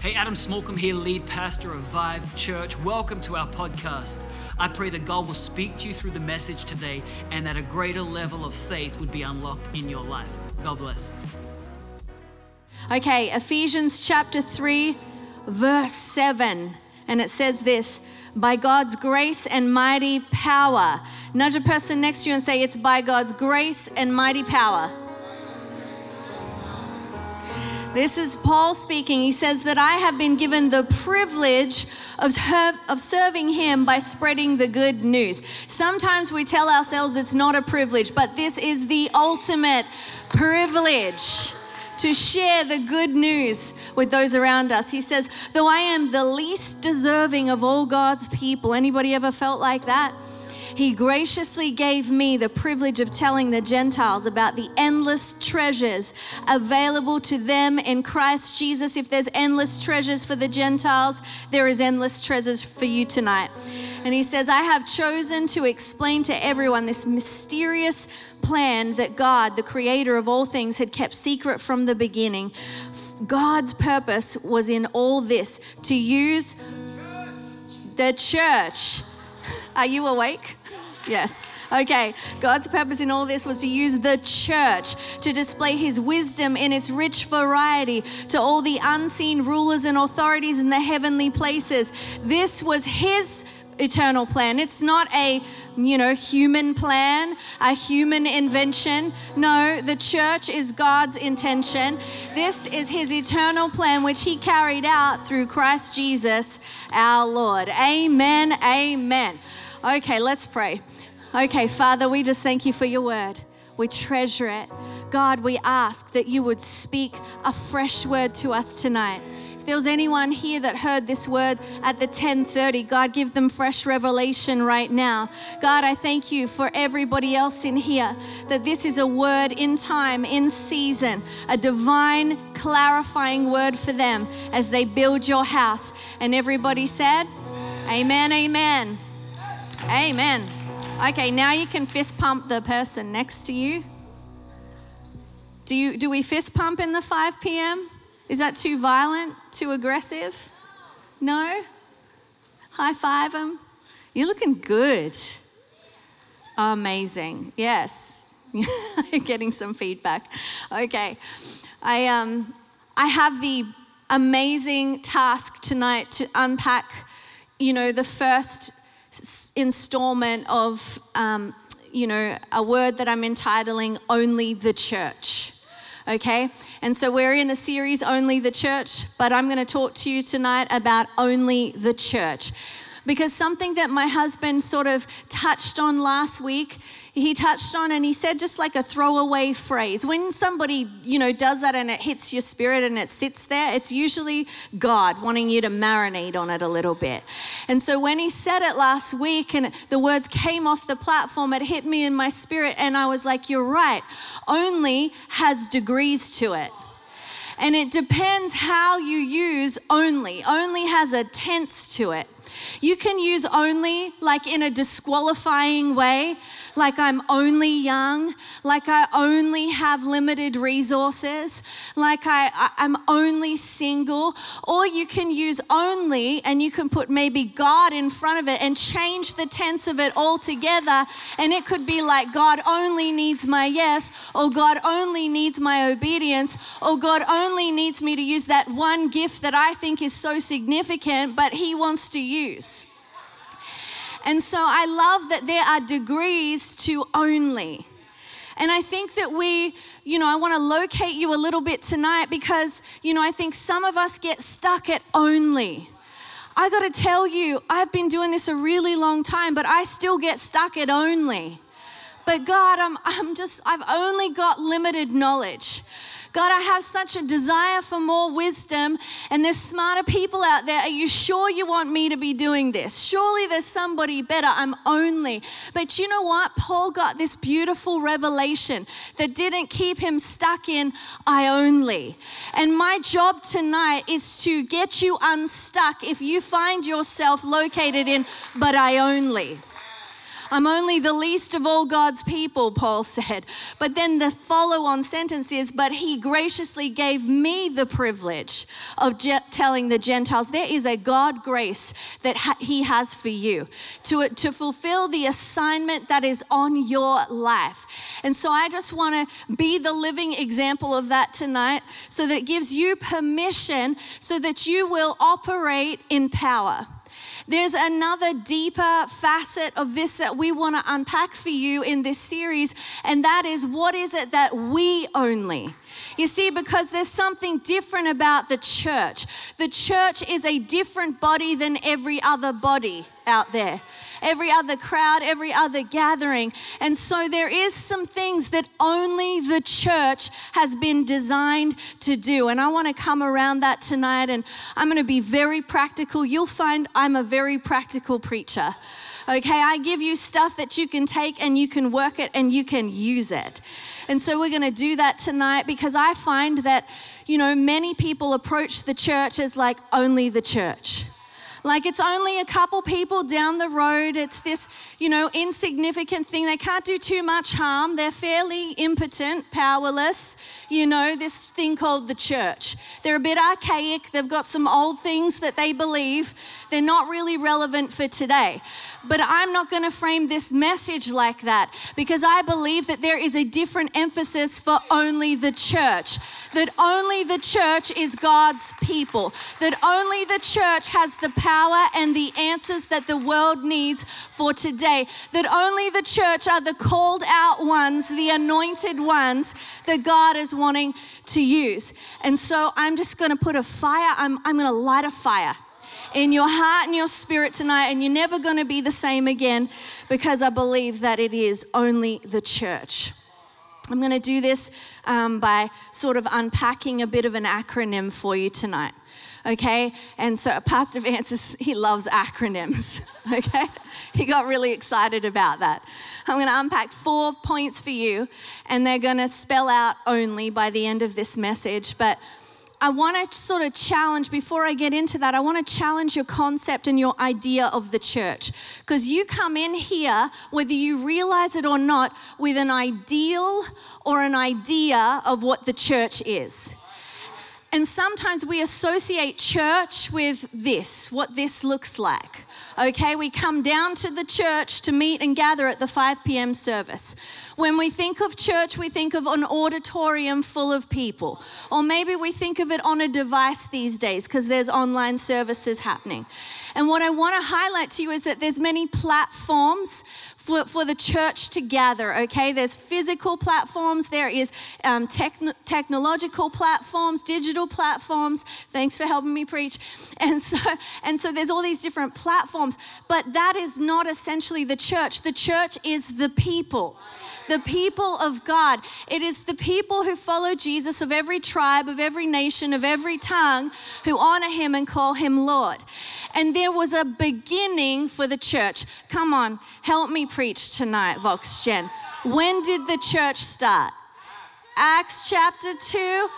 Hey, Adam Smallcombe here, lead pastor of Vive Church. Welcome to our podcast. I pray that God will speak to you through the message today and that a greater level of faith would be unlocked in your life. God bless. Okay, Ephesians chapter 3, verse 7. And it says this by God's grace and mighty power. Nudge a person next to you and say, It's by God's grace and mighty power. This is Paul speaking. He says that I have been given the privilege of, of serving him by spreading the good news. Sometimes we tell ourselves it's not a privilege, but this is the ultimate privilege to share the good news with those around us. He says, though I am the least deserving of all God's people. Anybody ever felt like that? He graciously gave me the privilege of telling the Gentiles about the endless treasures available to them in Christ Jesus. If there's endless treasures for the Gentiles, there is endless treasures for you tonight. And he says, I have chosen to explain to everyone this mysterious plan that God, the creator of all things, had kept secret from the beginning. God's purpose was in all this to use the church. Are you awake? Yes. Okay, God's purpose in all this was to use the church to display his wisdom in its rich variety to all the unseen rulers and authorities in the heavenly places. This was his eternal plan. It's not a, you know, human plan, a human invention. No, the church is God's intention. This is his eternal plan, which he carried out through Christ Jesus our Lord. Amen. Amen. Okay, let's pray. Okay, Father, we just thank you for your word. We treasure it. God, we ask that you would speak a fresh word to us tonight. There was anyone here that heard this word at the 10:30, God give them fresh revelation right now. God, I thank you for everybody else in here that this is a word in time, in season, a divine clarifying word for them as they build your house. And everybody said, Amen, amen. Amen. Okay, now you can fist pump the person next to you. Do, you, do we fist pump in the 5 p.m.? Is that too violent, too aggressive? No? High five them? You're looking good. Amazing. Yes. Getting some feedback. Okay. I, um, I have the amazing task tonight to unpack, you know, the first installment of, um, you know, a word that I'm entitling Only the Church. Okay? And so we're in a series, Only the Church, but I'm going to talk to you tonight about Only the Church. Because something that my husband sort of touched on last week he touched on and he said just like a throwaway phrase. When somebody, you know, does that and it hits your spirit and it sits there, it's usually God wanting you to marinate on it a little bit. And so when he said it last week and the words came off the platform, it hit me in my spirit and I was like, you're right. Only has degrees to it. And it depends how you use only. Only has a tense to it. You can use only like in a disqualifying way, like I'm only young, like I only have limited resources, like I, I, am only single, or you can use only and you can put maybe God in front of it and change the tense of it altogether. And it could be like God only needs my yes, or God only needs my obedience, or God only needs me to use that one gift that I think is so significant, but He wants to use. And so I love that there are degrees to only. And I think that we, you know, I want to locate you a little bit tonight because, you know, I think some of us get stuck at only. I got to tell you, I've been doing this a really long time, but I still get stuck at only. But God, I'm, I'm just, I've only got limited knowledge. God, I have such a desire for more wisdom, and there's smarter people out there. Are you sure you want me to be doing this? Surely there's somebody better. I'm only. But you know what? Paul got this beautiful revelation that didn't keep him stuck in I only. And my job tonight is to get you unstuck if you find yourself located in but I only. I'm only the least of all God's people, Paul said. But then the follow on sentence is, But he graciously gave me the privilege of telling the Gentiles there is a God grace that ha- he has for you to, to fulfill the assignment that is on your life. And so I just want to be the living example of that tonight so that it gives you permission so that you will operate in power. There's another deeper facet of this that we want to unpack for you in this series, and that is what is it that we only? You see, because there's something different about the church. The church is a different body than every other body out there, every other crowd, every other gathering. And so there is some things that only the church has been designed to do. And I want to come around that tonight and I'm going to be very practical. You'll find I'm a very practical preacher. Okay, I give you stuff that you can take and you can work it and you can use it. And so we're going to do that tonight because I find that, you know, many people approach the church as like only the church. Like it's only a couple people down the road. It's this, you know, insignificant thing. They can't do too much harm. They're fairly impotent, powerless. You know, this thing called the church. They're a bit archaic. They've got some old things that they believe. They're not really relevant for today. But I'm not going to frame this message like that because I believe that there is a different emphasis for only the church. That only the church is God's people. That only the church has the power power and the answers that the world needs for today. That only the church are the called out ones, the anointed ones that God is wanting to use. And so I'm just going to put a fire, I'm, I'm going to light a fire in your heart and your spirit tonight, and you're never going to be the same again because I believe that it is only the church. I'm going to do this um, by sort of unpacking a bit of an acronym for you tonight okay? And so Pastor Vance, he loves acronyms, okay? He got really excited about that. I'm gonna unpack four points for you, and they're gonna spell out only by the end of this message, but I want to sort of challenge, before I get into that, I want to challenge your concept and your idea of the church. Because you come in here, whether you realize it or not, with an ideal or an idea of what the church is. And sometimes we associate church with this, what this looks like. Okay, we come down to the church to meet and gather at the 5 p.m. service. When we think of church, we think of an auditorium full of people. Or maybe we think of it on a device these days because there's online services happening. And what I want to highlight to you is that there's many platforms for, for the church to gather, okay? There's physical platforms, there is um, techn- technological platforms, digital platforms. Thanks for helping me preach. And so, and so there's all these different platforms, but that is not essentially the church. The church is the people the people of God. It is the people who follow Jesus of every tribe, of every nation, of every tongue, who honor him and call him Lord. And there was a beginning for the church. Come on, help me preach tonight, Vox Gen. When did the church start? Acts chapter 2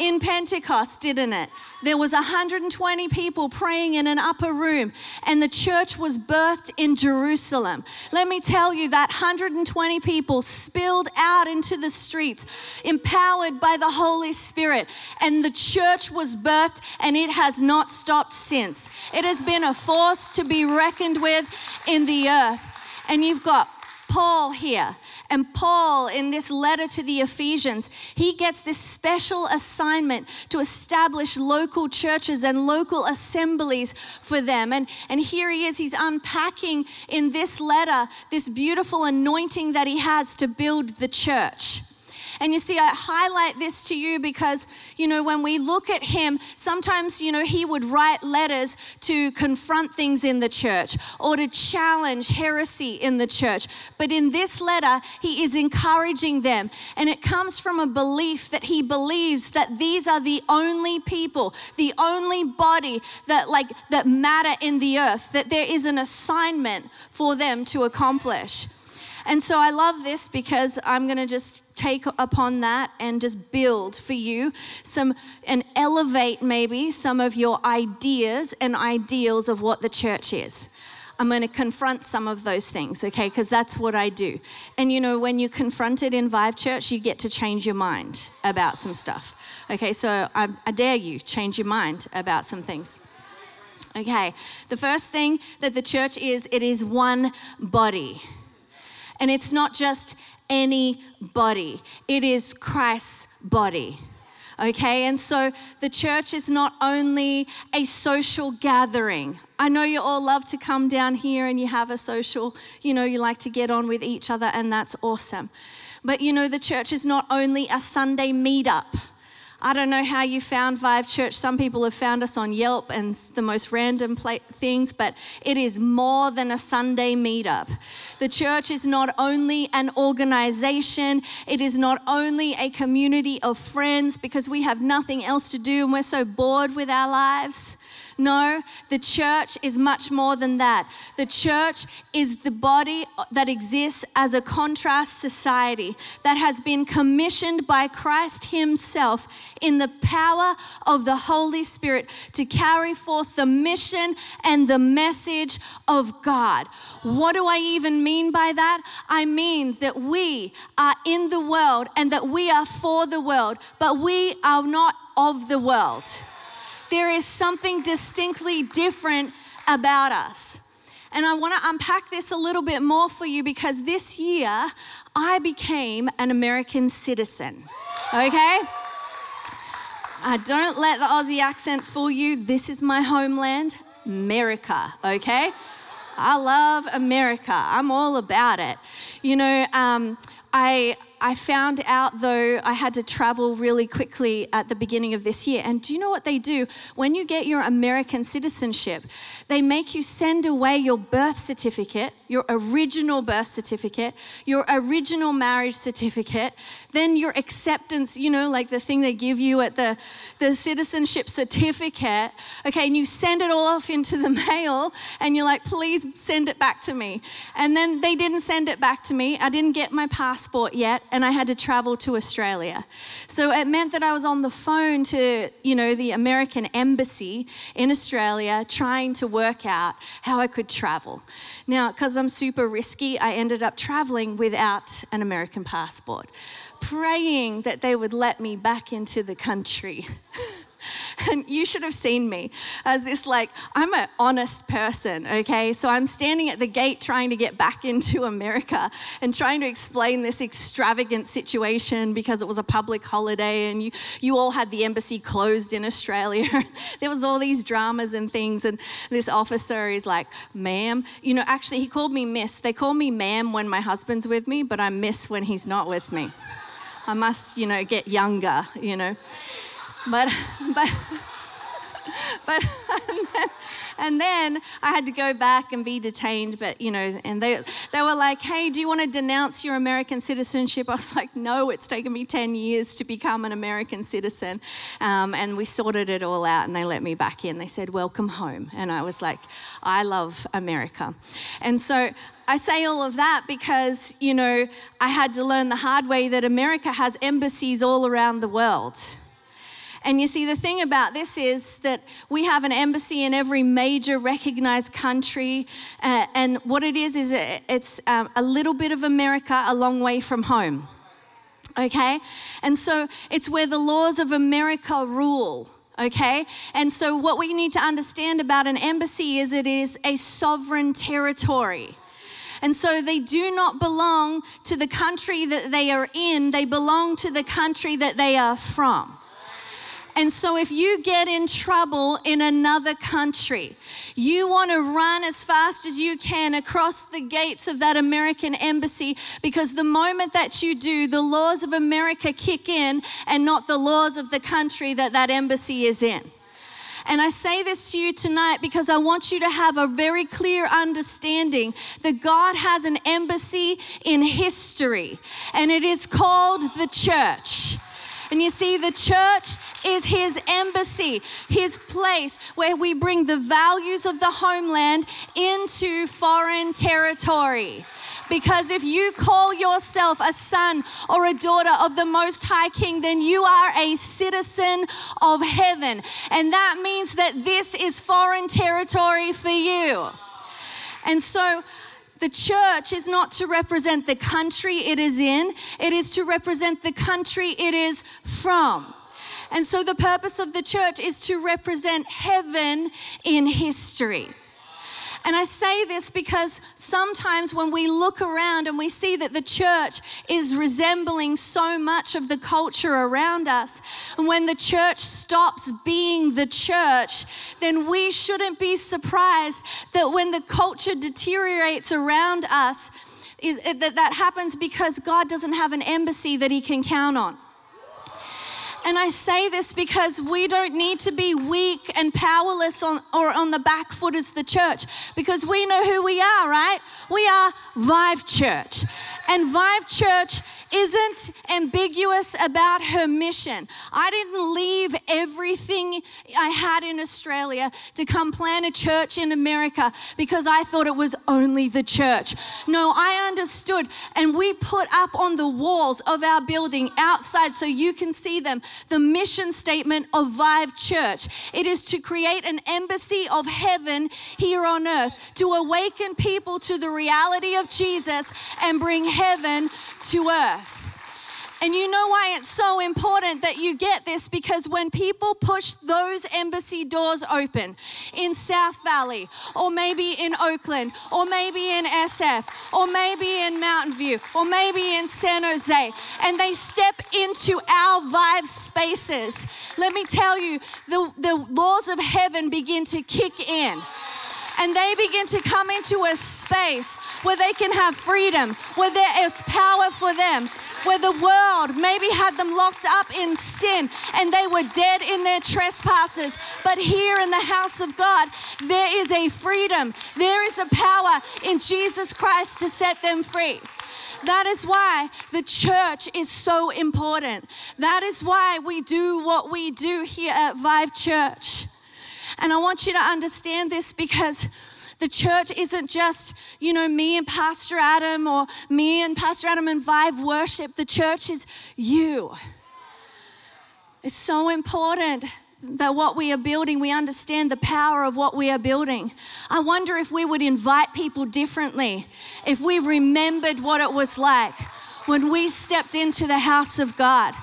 in Pentecost, didn't it? There was 120 people praying in an upper room and the church was birthed in Jerusalem. Let me tell you that 120 people spilled out into the streets empowered by the Holy Spirit and the church was birthed and it has not stopped since. It has been a force to be reckoned with in the earth. And you've got Paul here. And Paul, in this letter to the Ephesians, he gets this special assignment to establish local churches and local assemblies for them. And, and here he is, he's unpacking in this letter this beautiful anointing that he has to build the church. And you see, I highlight this to you because, you know, when we look at him, sometimes, you know, he would write letters to confront things in the church or to challenge heresy in the church. But in this letter, he is encouraging them. And it comes from a belief that he believes that these are the only people, the only body that, like, that matter in the earth, that there is an assignment for them to accomplish. And so I love this because I'm going to just take upon that and just build for you some and elevate maybe some of your ideas and ideals of what the church is. I'm going to confront some of those things, okay? Because that's what I do. And you know, when you confront it in Vive Church, you get to change your mind about some stuff. Okay, so I, I dare you, change your mind about some things. Okay, the first thing that the church is, it is one body. And it's not just any body, it is Christ's body. Okay, and so the church is not only a social gathering. I know you all love to come down here and you have a social, you know, you like to get on with each other, and that's awesome. But you know, the church is not only a Sunday meetup. I don't know how you found Vive Church. Some people have found us on Yelp and the most random things, but it is more than a Sunday meetup. The church is not only an organization, it is not only a community of friends because we have nothing else to do and we're so bored with our lives. No, the church is much more than that. The church is the body that exists as a contrast society that has been commissioned by Christ Himself in the power of the Holy Spirit to carry forth the mission and the message of God. What do I even mean by that? I mean that we are in the world and that we are for the world, but we are not of the world there is something distinctly different about us. And I want to unpack this a little bit more for you because this year I became an American citizen. Okay? Uh, don't let the Aussie accent fool you. This is my homeland, America, okay? I love America. I'm all about it. You know, um, I I found out though I had to travel really quickly at the beginning of this year. And do you know what they do? When you get your American citizenship, they make you send away your birth certificate, your original birth certificate, your original marriage certificate, then your acceptance, you know, like the thing they give you at the, the citizenship certificate. Okay, and you send it all off into the mail and you're like, please send it back to me. And then they didn't send it back to me. I didn't get my passport yet and I had to travel to Australia. So it meant that I was on the phone to, you know, the American embassy in Australia trying to work out how I could travel. Now, because I'm super risky, I ended up traveling without an American passport, praying that they would let me back into the country. and you should have seen me as this like i'm an honest person okay? So i'm standing at the gate trying to get back into america and trying to explain this extravagant situation because it was a public holiday and you, you all had the embassy closed in australia. There was all these dramas and things and this officer is like ma'am you know actually he called me miss. They call me ma'am when my husband's with me but i'm miss when he's not with me. I must you know get younger you know but, but, but, and then, and then, I had to go back and be detained. But, you know, and they, they were like, hey, do you want to denounce your American citizenship? I was like, no, it's taken me 10 years to become an American citizen. Um, and we sorted it all out and they let me back in. They said, welcome home. And I was like, I love America. And so I say all of that because, you know, I had to learn the hard way that America has embassies all around the world. And you see, the thing about this is that we have an embassy in every major recognized country. Uh, and what it is, is it's um, a little bit of America a long way from home. Okay? And so it's where the laws of America rule okay? And so, what we need to understand about an embassy is it is a sovereign territory. And so, they do not belong to the country that they are in, they belong to the country that they are from. And so, if you get in trouble in another country, you want to run as fast as you can across the gates of that American embassy because the moment that you do, the laws of America kick in and not the laws of the country that that embassy is in. And I say this to you tonight because I want you to have a very clear understanding that God has an embassy in history, and it is called the church. And you see, the church is his embassy, his place where we bring the values of the homeland into foreign territory. Because if you call yourself a son or a daughter of the Most High King, then you are a citizen of heaven. And that means that this is foreign territory for you. And so, the church is not to represent the country it is in, it is to represent the country it is from. And so the purpose of the church is to represent heaven in history. And I say this because sometimes when we look around and we see that the church is resembling so much of the culture around us, and when the church stops being the church, then we shouldn't be surprised that when the culture deteriorates around us, is that that happens because God doesn't have an embassy that he can count on. And I say this because we don't need to be weak and powerless on, or on the back foot as the church because we know who we are, right? We are Vive Church. And Vive Church isn't ambiguous about her mission. I didn't leave everything I had in Australia to come plant a church in America because I thought it was only the church. No, I understood, and we put up on the walls of our building outside so you can see them the mission statement of Vive Church. It is to create an embassy of heaven here on earth, to awaken people to the reality of Jesus and bring heaven to earth. And you know why it's so important that you get this? Because when people push those embassy doors open in South Valley, or maybe in Oakland, or maybe in SF, or maybe in Mountain View, or maybe in San Jose, and they step into our Vive spaces, let me tell you, the, the laws of heaven begin to kick in and they begin to come into a space where they can have freedom, where there is power for them, where the world maybe had them locked up in sin and they were dead in their trespasses. But here in the house of God, there is a freedom, there is a power in Jesus Christ to set them free. That is why the church is so important. That is why we do what we do here at Vive Church. And I want you to understand this because the church isn't just, you know, me and Pastor Adam or me and Pastor Adam and Vive worship. The church is you. It's so important that what we are building, we understand the power of what we are building. I wonder if we would invite people differently, if we remembered what it was like when we stepped into the house of God.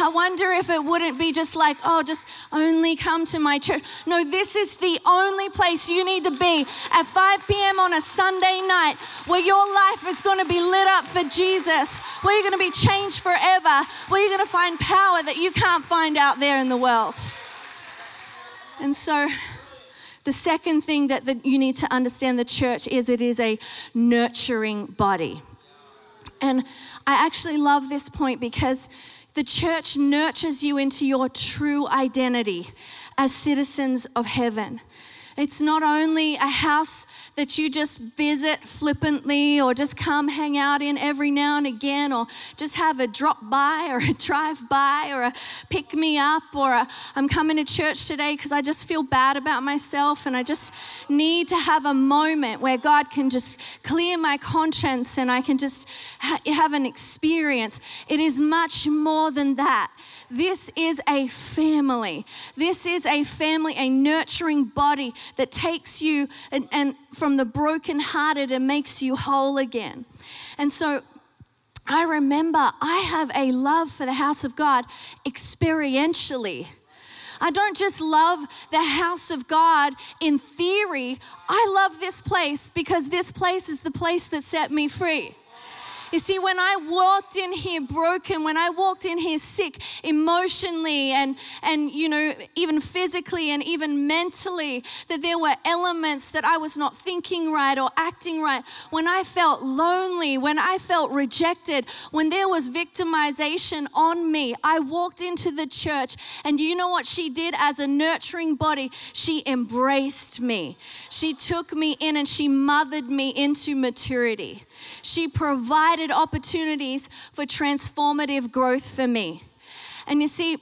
I wonder if it wouldn't be just like, oh, just only come to my church. No, this is the only place you need to be at 5 p.m. on a Sunday night where your life is going to be lit up for Jesus, where you're going to be changed forever, where you're going to find power that you can't find out there in the world. And so, the second thing that the, you need to understand the church is it is a nurturing body. And I actually love this point because the church nurtures you into your true identity as citizens of heaven. It's not only a house that you just visit flippantly or just come hang out in every now and again or just have a drop by or a drive by or a pick me up or i am coming to church today because I just feel bad about myself and I just need to have a moment where God can just clear my conscience and I can just ha- have an experience. It is much more than that. This is a family. This is a family, a nurturing body that takes you and, and from the brokenhearted and makes you whole again. And so I remember I have a love for the house of God experientially. I don't just love the house of God in theory. I love this place because this place is the place that set me free. You see, when I walked in here broken, when I walked in here sick emotionally and, and you know, even physically and even mentally, that there were elements that I was not thinking right or acting right, when I felt lonely, when I felt rejected, when there was victimization on me, I walked into the church and you know what she did as a nurturing body? She embraced me. She took me in and she mothered me into maturity. She provided opportunities for transformative growth for me. And you see,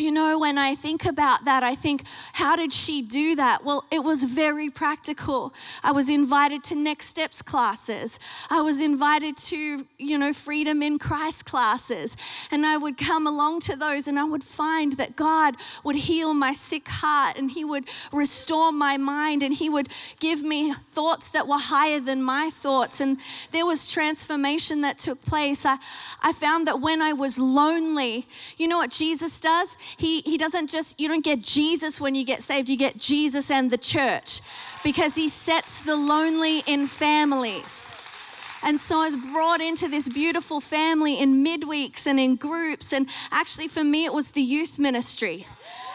you know, when I think about that, I think, how did she do that? Well, it was very practical. I was invited to Next Steps classes. I was invited to, you know, Freedom in Christ classes. And I would come along to those and I would find that God would heal my sick heart and He would restore my mind and He would give me thoughts that were higher than my thoughts. And there was transformation that took place. I, I found that when I was lonely, you know what Jesus does? He, he doesn't just, you don't get Jesus when you get saved, you get Jesus and the church because He sets the lonely in families. And so I was brought into this beautiful family in midweeks and in groups. And actually, for me, it was the youth ministry.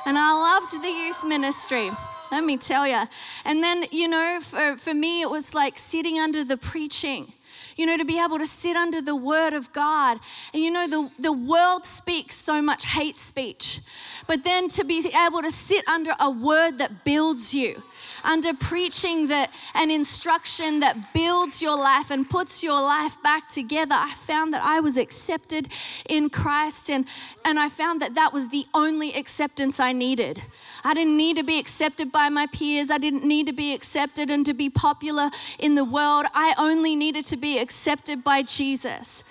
And I loved the youth ministry. Let me tell you. And then, you know, for, for me, it was like sitting under the preaching you know, to be able to sit under the word of God. And you know, the, the world speaks so much hate speech, but then to be able to sit under a word that builds you under preaching that an instruction that builds your life and puts your life back together, I found that I was accepted in Christ and, and I found that that was the only acceptance I needed. I didn't need to be accepted by my peers. I didn't need to be accepted and to be popular in the world. I only needed to be accepted by Jesus.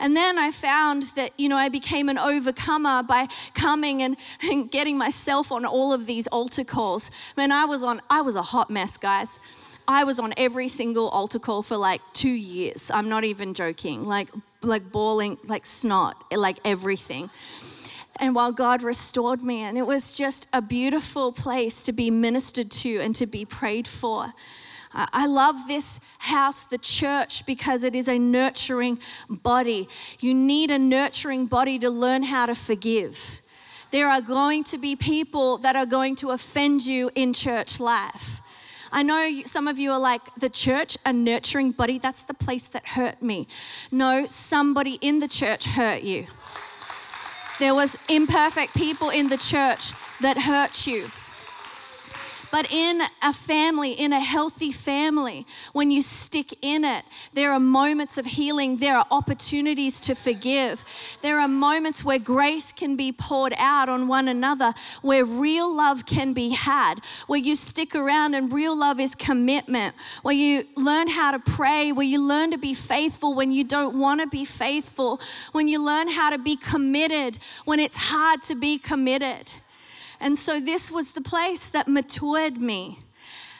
And then I found that, you know, I became an overcomer by coming and, and getting myself on all of these altar calls. Man, I was on, I was a hot mess, guys. I was on every single altar call for like two years. I'm not even joking. Like, like bawling, like snot, like everything. And while God restored me, and it was just a beautiful place to be ministered to and to be prayed for. I love this house, the church, because it is a nurturing body. You need a nurturing body to learn how to forgive. There are going to be people that are going to offend you in church life. I know some of you are like, the church, a nurturing body, that's the place that hurt me. No, somebody in the church hurt you. There was imperfect people in the church that hurt you. But in a family, in a healthy family, when you stick in it, there are moments of healing, there are opportunities to forgive, there are moments where grace can be poured out on one another, where real love can be had, where you stick around and real love is commitment, where you learn how to pray, where you learn to be faithful when you don't want to be faithful, when you learn how to be committed when it's hard to be committed. And so this was the place that matured me.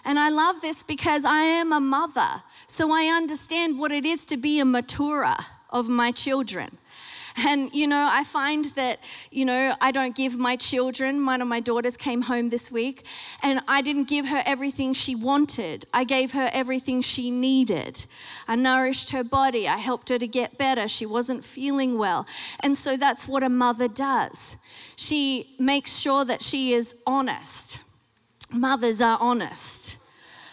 And I love this because I am a mother, so I understand what it is to be a maturer of my children. And, you know, I find that, you know, I don't give my children, one of my daughters came home this week, and I didn't give her everything she wanted. I gave her everything she needed. I nourished her body, I helped her to get better. She wasn't feeling well. And so that's what a mother does. She makes sure that she is honest. Mothers are honest.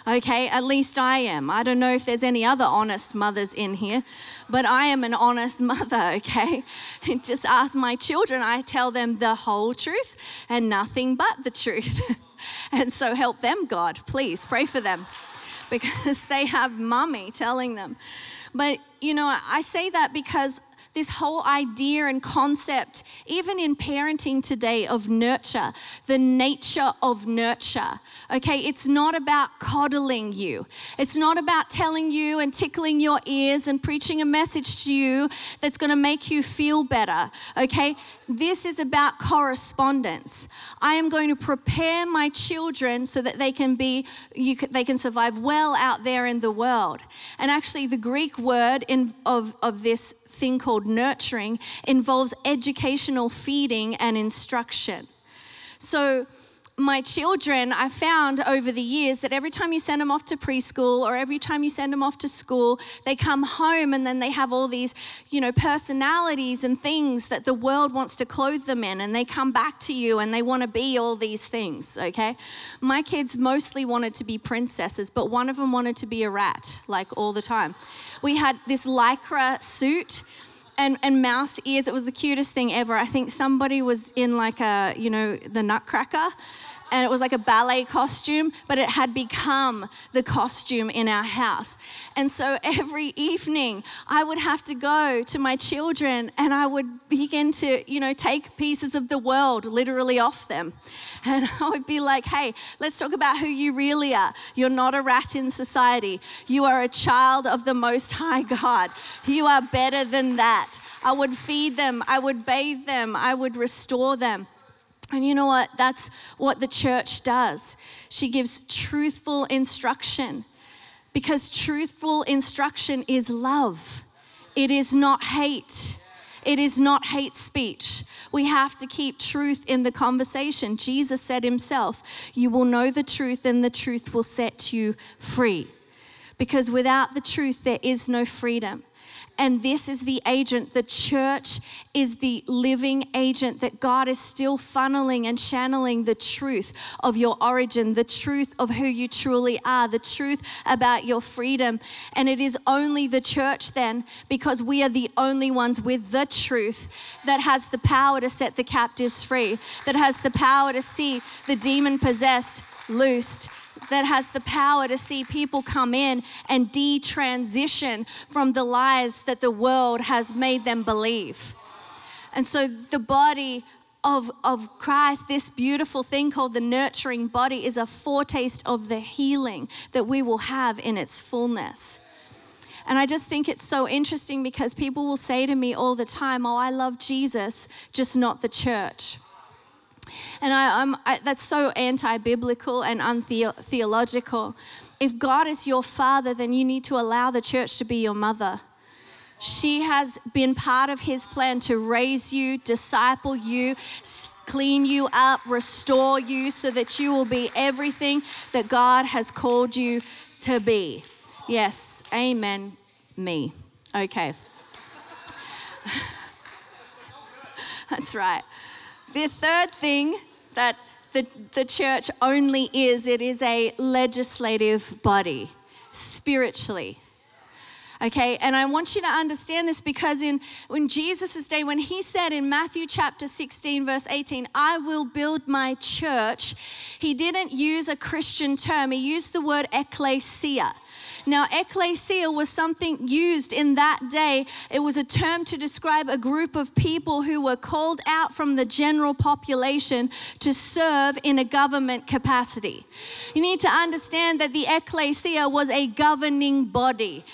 Okay, at least I am. I don't know if there's any other honest mothers in here, but I am an honest mother, okay? Just ask my children. I tell them the whole truth and nothing but the truth. and so help them, God. Please pray for them because they have mommy telling them. But, you know, I say that because this whole idea and concept, even in parenting today, of nurture, the nature of nurture. Okay, it's not about coddling you, it's not about telling you and tickling your ears and preaching a message to you that's going to make you feel better. Okay, this is about correspondence. I am going to prepare my children so that they can be, can, they can survive well out there in the world. And actually, the Greek word in, of, of this thing called nurturing involves educational feeding and instruction. So, my children, I found over the years that every time you send them off to preschool or every time you send them off to school, they come home and then they have all these, you know, personalities and things that the world wants to clothe them in. And they come back to you and they want to be all these things, okay? My kids mostly wanted to be princesses, but one of them wanted to be a rat, like all the time. We had this lycra suit and, and mouse ears. It was the cutest thing ever. I think somebody was in like a, you know, the Nutcracker and it was like a ballet costume, but it had become the costume in our house. And so every evening I would have to go to my children and I would begin to, you know, take pieces of the world literally off them. And I would be like, hey, let's talk about who you really are. You're not a rat in society, you are a child of the Most High God. You are better than that. I would feed them, I would bathe them, I would restore them. And you know what? That's what the church does. She gives truthful instruction because truthful instruction is love, it is not hate. It is not hate speech. We have to keep truth in the conversation. Jesus said himself, You will know the truth, and the truth will set you free. Because without the truth, there is no freedom. And this is the agent. The church is the living agent that God is still funneling and channeling the truth of your origin, the truth of who you truly are, the truth about your freedom. And it is only the church then, because we are the only ones with the truth that has the power to set the captives free, that has the power to see the demon possessed loosed, that has the power to see people come in and detransition from the lies that the world has made them believe. And so the body of, of Christ, this beautiful thing called the nurturing body, is a foretaste of the healing that we will have in its fullness. And I just think it's so interesting because people will say to me all the time, Oh, I love Jesus, just not the church. And I, I'm, I, that's so anti biblical and untheological. If God is your father, then you need to allow the church to be your mother. She has been part of his plan to raise you, disciple you, clean you up, restore you so that you will be everything that God has called you to be. Yes, amen. Me. Okay. That's right. The third thing that the, the church only is it is a legislative body spiritually. Okay, and I want you to understand this because in when Jesus' day, when he said in Matthew chapter 16, verse 18, I will build my church, he didn't use a Christian term, he used the word ecclesia. Now, ecclesia was something used in that day. It was a term to describe a group of people who were called out from the general population to serve in a government capacity. You need to understand that the ecclesia was a governing body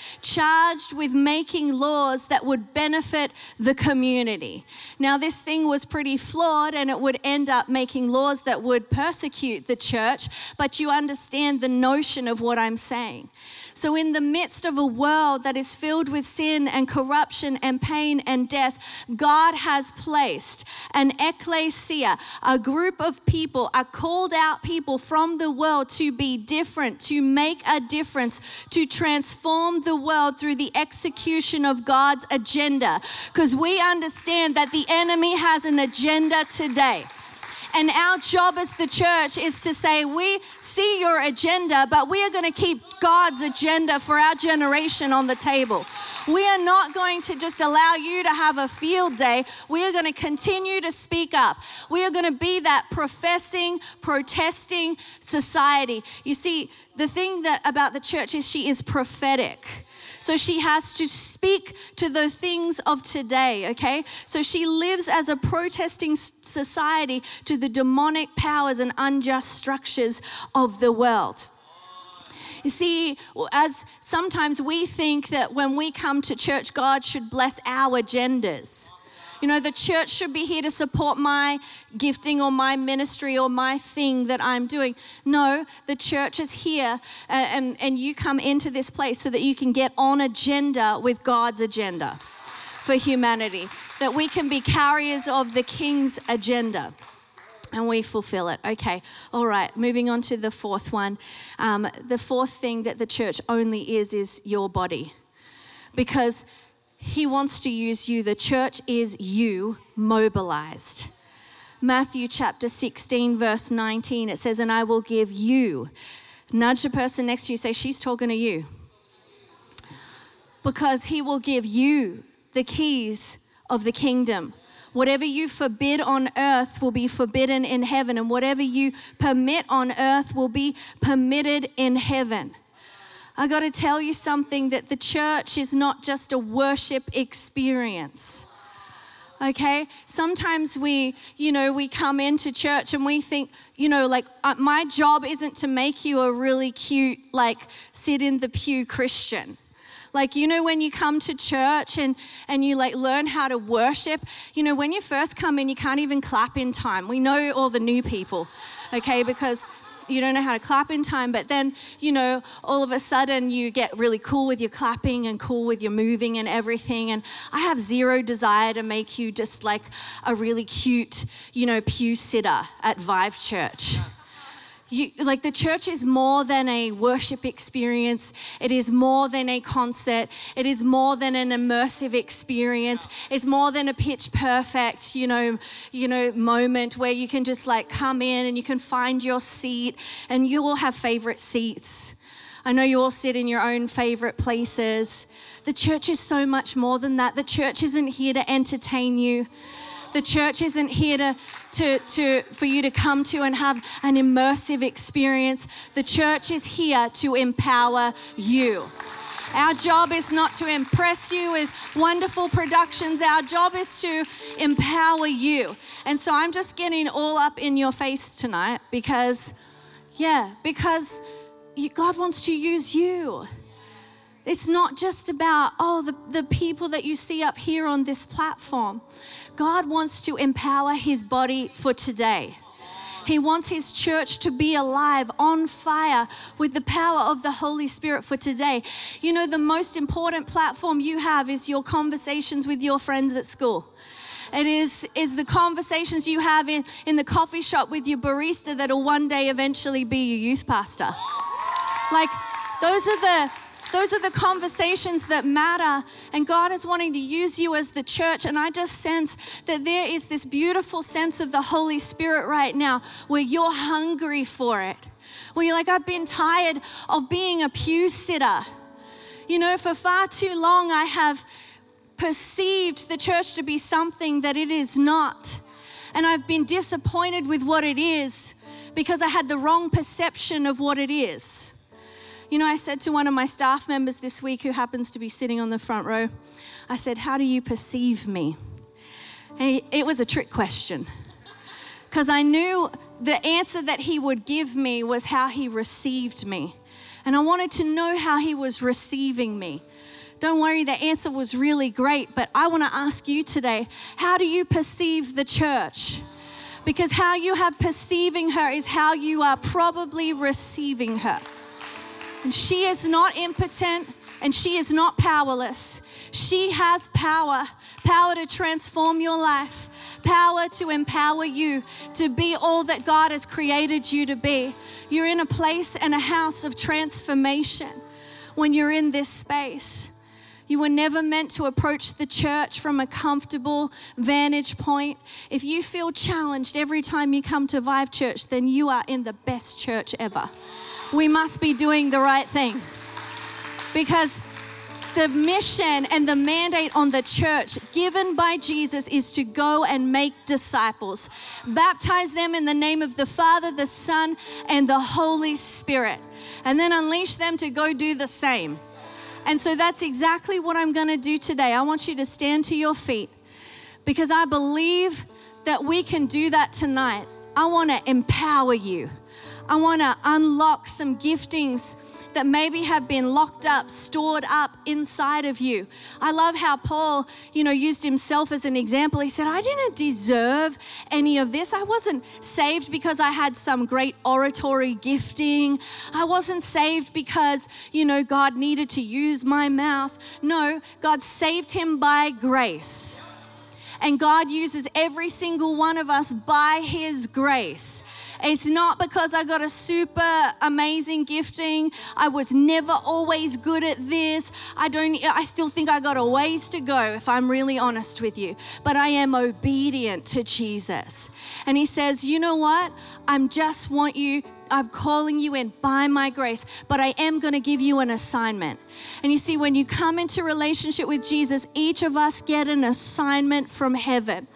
charged with making laws that would benefit the community. Now, this thing was pretty flawed and it would end up making laws that would persecute the church, but you understand the notion of what I'm saying. So, in the midst of a world that is filled with sin and corruption and pain and death, God has placed an ecclesia, a group of people, a called out people from the world to be different, to make a difference, to transform the world through the execution of God's agenda. Because we understand that the enemy has an agenda today. And our job as the church is to say, we see your agenda, but we are going to keep God's agenda for our generation on the table. We are not going to just allow you to have a field day. We are going to continue to speak up. We are going to be that professing, protesting society. You see, the thing that about the church is she is prophetic. So she has to speak to the things of today, okay? So she lives as a protesting society to the demonic powers and unjust structures of the world. You see, as sometimes we think that when we come to church, God should bless our agendas. You know, the church should be here to support my gifting or my ministry or my thing that I'm doing. No, the church is here uh, and, and you come into this place so that you can get on agenda with God's agenda for humanity, that we can be carriers of the king's agenda and we fulfill it. Okay, all right, moving on to the fourth one. Um, the fourth thing that the church only is, is your body. Because he wants to use you. The church is you mobilized. Matthew chapter 16, verse 19, it says, And I will give you. Nudge the person next to you, say, She's talking to you. Because he will give you the keys of the kingdom. Whatever you forbid on earth will be forbidden in heaven, and whatever you permit on earth will be permitted in heaven. I got to tell you something that the church is not just a worship experience. Okay? Sometimes we, you know, we come into church and we think, you know, like uh, my job isn't to make you a really cute, like sit in the pew Christian. Like, you know, when you come to church and, and you like learn how to worship, you know, when you first come in, you can't even clap in time. We know all the new people, okay, because you don't know how to clap in time, but then, you know, all of a sudden you get really cool with your clapping and cool with your moving and everything. And I have zero desire to make you just like a really cute, you know, pew sitter at Vive Church. You, like the church is more than a worship experience. It is more than a concert. It is more than an immersive experience. It's more than a pitch perfect, you know, you know, moment where you can just like come in and you can find your seat and you all have favorite seats. I know you all sit in your own favorite places. The church is so much more than that. The church isn't here to entertain you. The church isn't here to, to, to, for you to come to and have an immersive experience. The church is here to empower you. Our job is not to impress you with wonderful productions. Our job is to empower you. And so I'm just getting all up in your face tonight because, yeah, because God wants to use you. It's not just about, oh, the, the people that you see up here on this platform. God wants to empower his body for today. He wants his church to be alive, on fire with the power of the Holy Spirit for today. You know, the most important platform you have is your conversations with your friends at school. It is, is the conversations you have in, in the coffee shop with your barista that'll one day eventually be your youth pastor. Like, those are the those are the conversations that matter. And God is wanting to use you as the church. And I just sense that there is this beautiful sense of the Holy Spirit right now where you're hungry for it. Where you're like, I've been tired of being a pew sitter. You know, for far too long, I have perceived the church to be something that it is not. And I've been disappointed with what it is because I had the wrong perception of what it is. You know, I said to one of my staff members this week who happens to be sitting on the front row, I said, How do you perceive me? And it was a trick question because I knew the answer that he would give me was how he received me. And I wanted to know how he was receiving me. Don't worry, the answer was really great, but I want to ask you today how do you perceive the church? Because how you have perceiving her is how you are probably receiving her. And she is not impotent and she is not powerless. She has power power to transform your life, power to empower you to be all that God has created you to be. You're in a place and a house of transformation when you're in this space. You were never meant to approach the church from a comfortable vantage point. If you feel challenged every time you come to Vive Church, then you are in the best church ever we must be doing the right thing. Because the mission and the mandate on the church given by Jesus is to go and make disciples, baptize them in the name of the Father, the Son, and the Holy Spirit, and then unleash them to go do the same. And so that's exactly what I'm going to do today. I want you to stand to your feet because I believe that we can do that tonight. I want to empower you. I want to unlock some giftings that maybe have been locked up, stored up inside of you. I love how Paul, you know, used himself as an example. He said, I didn't deserve any of this. I wasn't saved because I had some great oratory gifting. I wasn't saved because, you know, God needed to use my mouth. No, God saved him by grace. And God uses every single one of us by his grace. It's not because I got a super amazing gifting. I was never always good at this. I don't I still think I got a ways to go if I'm really honest with you. But I am obedient to Jesus. And he says, "You know what? I'm just want you I'm calling you in by my grace, but I am going to give you an assignment. And you see, when you come into relationship with Jesus, each of us get an assignment from heaven.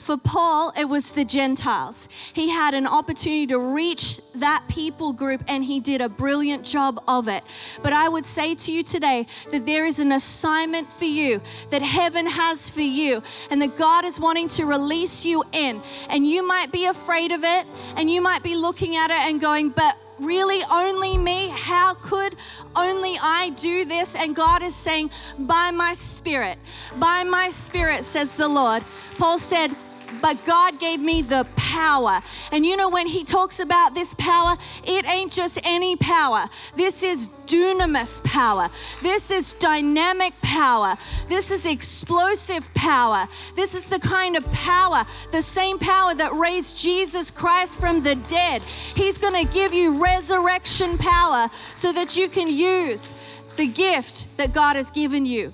For Paul, it was the Gentiles. He had an opportunity to reach that people group and he did a brilliant job of it. But I would say to you today that there is an assignment for you that heaven has for you and that God is wanting to release you in. And you might be afraid of it and you might be looking at it and going, but really only me? How could only I do this? And God is saying, by my spirit, by my spirit, says the Lord. Paul said, but God gave me the power. And you know, when he talks about this power, it ain't just any power. This is dunamis power. This is dynamic power. This is explosive power. This is the kind of power, the same power that raised Jesus Christ from the dead. He's going to give you resurrection power so that you can use the gift that God has given you.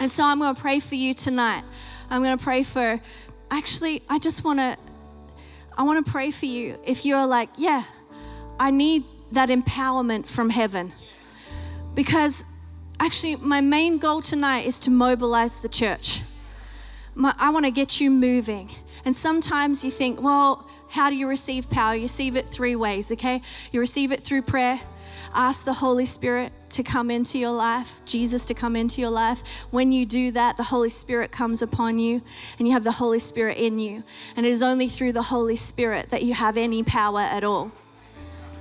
And so I'm going to pray for you tonight. I'm going to pray for actually, I just want to, I want to pray for you. If you're like, yeah, I need that empowerment from heaven. Because actually, my main goal tonight is to mobilize the church. My, I want to get you moving. And sometimes you think, well, how do you receive power? You receive it three ways, okay? You receive it through prayer, Ask the Holy Spirit to come into your life, Jesus to come into your life. When you do that, the Holy Spirit comes upon you and you have the Holy Spirit in you. And it is only through the Holy Spirit that you have any power at all.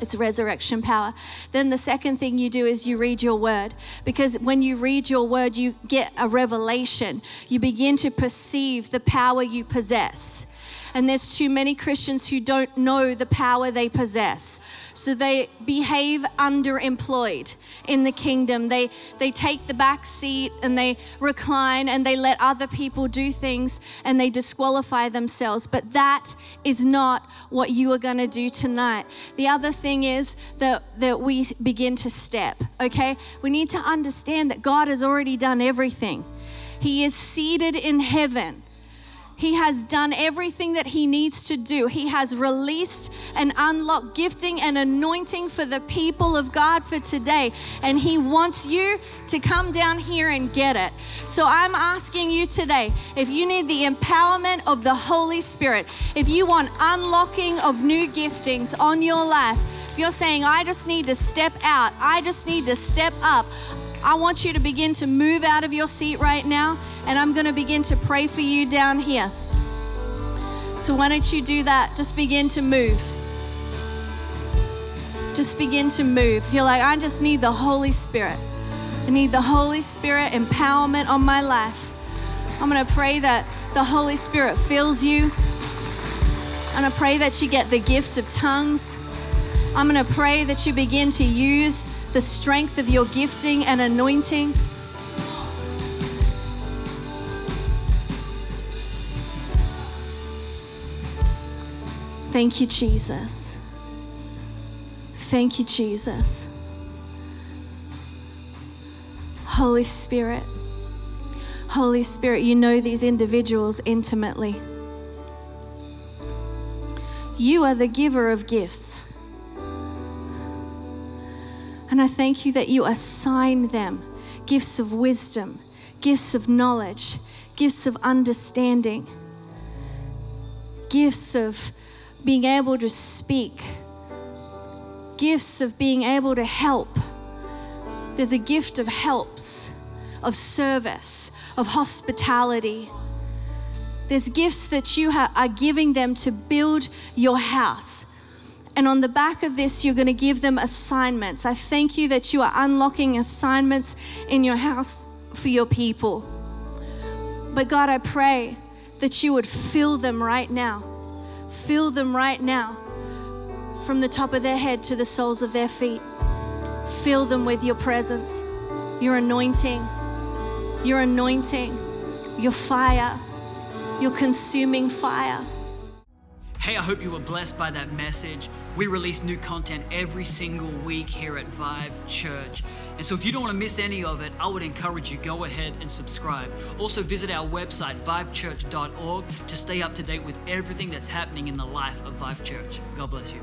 It's resurrection power. Then the second thing you do is you read your word. Because when you read your word, you get a revelation. You begin to perceive the power you possess. And there's too many Christians who don't know the power they possess. So they behave underemployed in the kingdom. They, they take the back seat and they recline and they let other people do things and they disqualify themselves. But that is not what you are going to do tonight. The other thing is that, that we begin to step, okay? We need to understand that God has already done everything. He is seated in heaven. He has done everything that He needs to do. He has released and unlocked gifting and anointing for the people of God for today. And He wants you to come down here and get it. So I'm asking you today if you need the empowerment of the Holy Spirit, if you want unlocking of new giftings on your life, if you're saying, I just need to step out, I just need to step up. I want you to begin to move out of your seat right now, and I'm going to begin to pray for you down here. So, why don't you do that? Just begin to move. Just begin to move. You're like, I just need the Holy Spirit. I need the Holy Spirit empowerment on my life. I'm going to pray that the Holy Spirit fills you. I'm going to pray that you get the gift of tongues. I'm going to pray that you begin to use the strength of your gifting and anointing. Thank you, Jesus. Thank you, Jesus. Holy Spirit, Holy Spirit, you know these individuals intimately. You are the giver of gifts. And I thank you that you assign them gifts of wisdom, gifts of knowledge, gifts of understanding, gifts of being able to speak, gifts of being able to help. There's a gift of helps, of service, of hospitality. There's gifts that you are giving them to build your house and on the back of this, you're going to give them assignments. I thank you that you are unlocking assignments in your house for your people. But God, I pray that you would fill them right now. Fill them right now from the top of their head to the soles of their feet. Fill them with your presence, your anointing, your anointing, your fire, your consuming fire. Hey, I hope you were blessed by that message. We release new content every single week here at Vive Church. And so if you don't want to miss any of it, I would encourage you go ahead and subscribe. Also visit our website vivechurch.org to stay up to date with everything that's happening in the life of Vive Church. God bless you.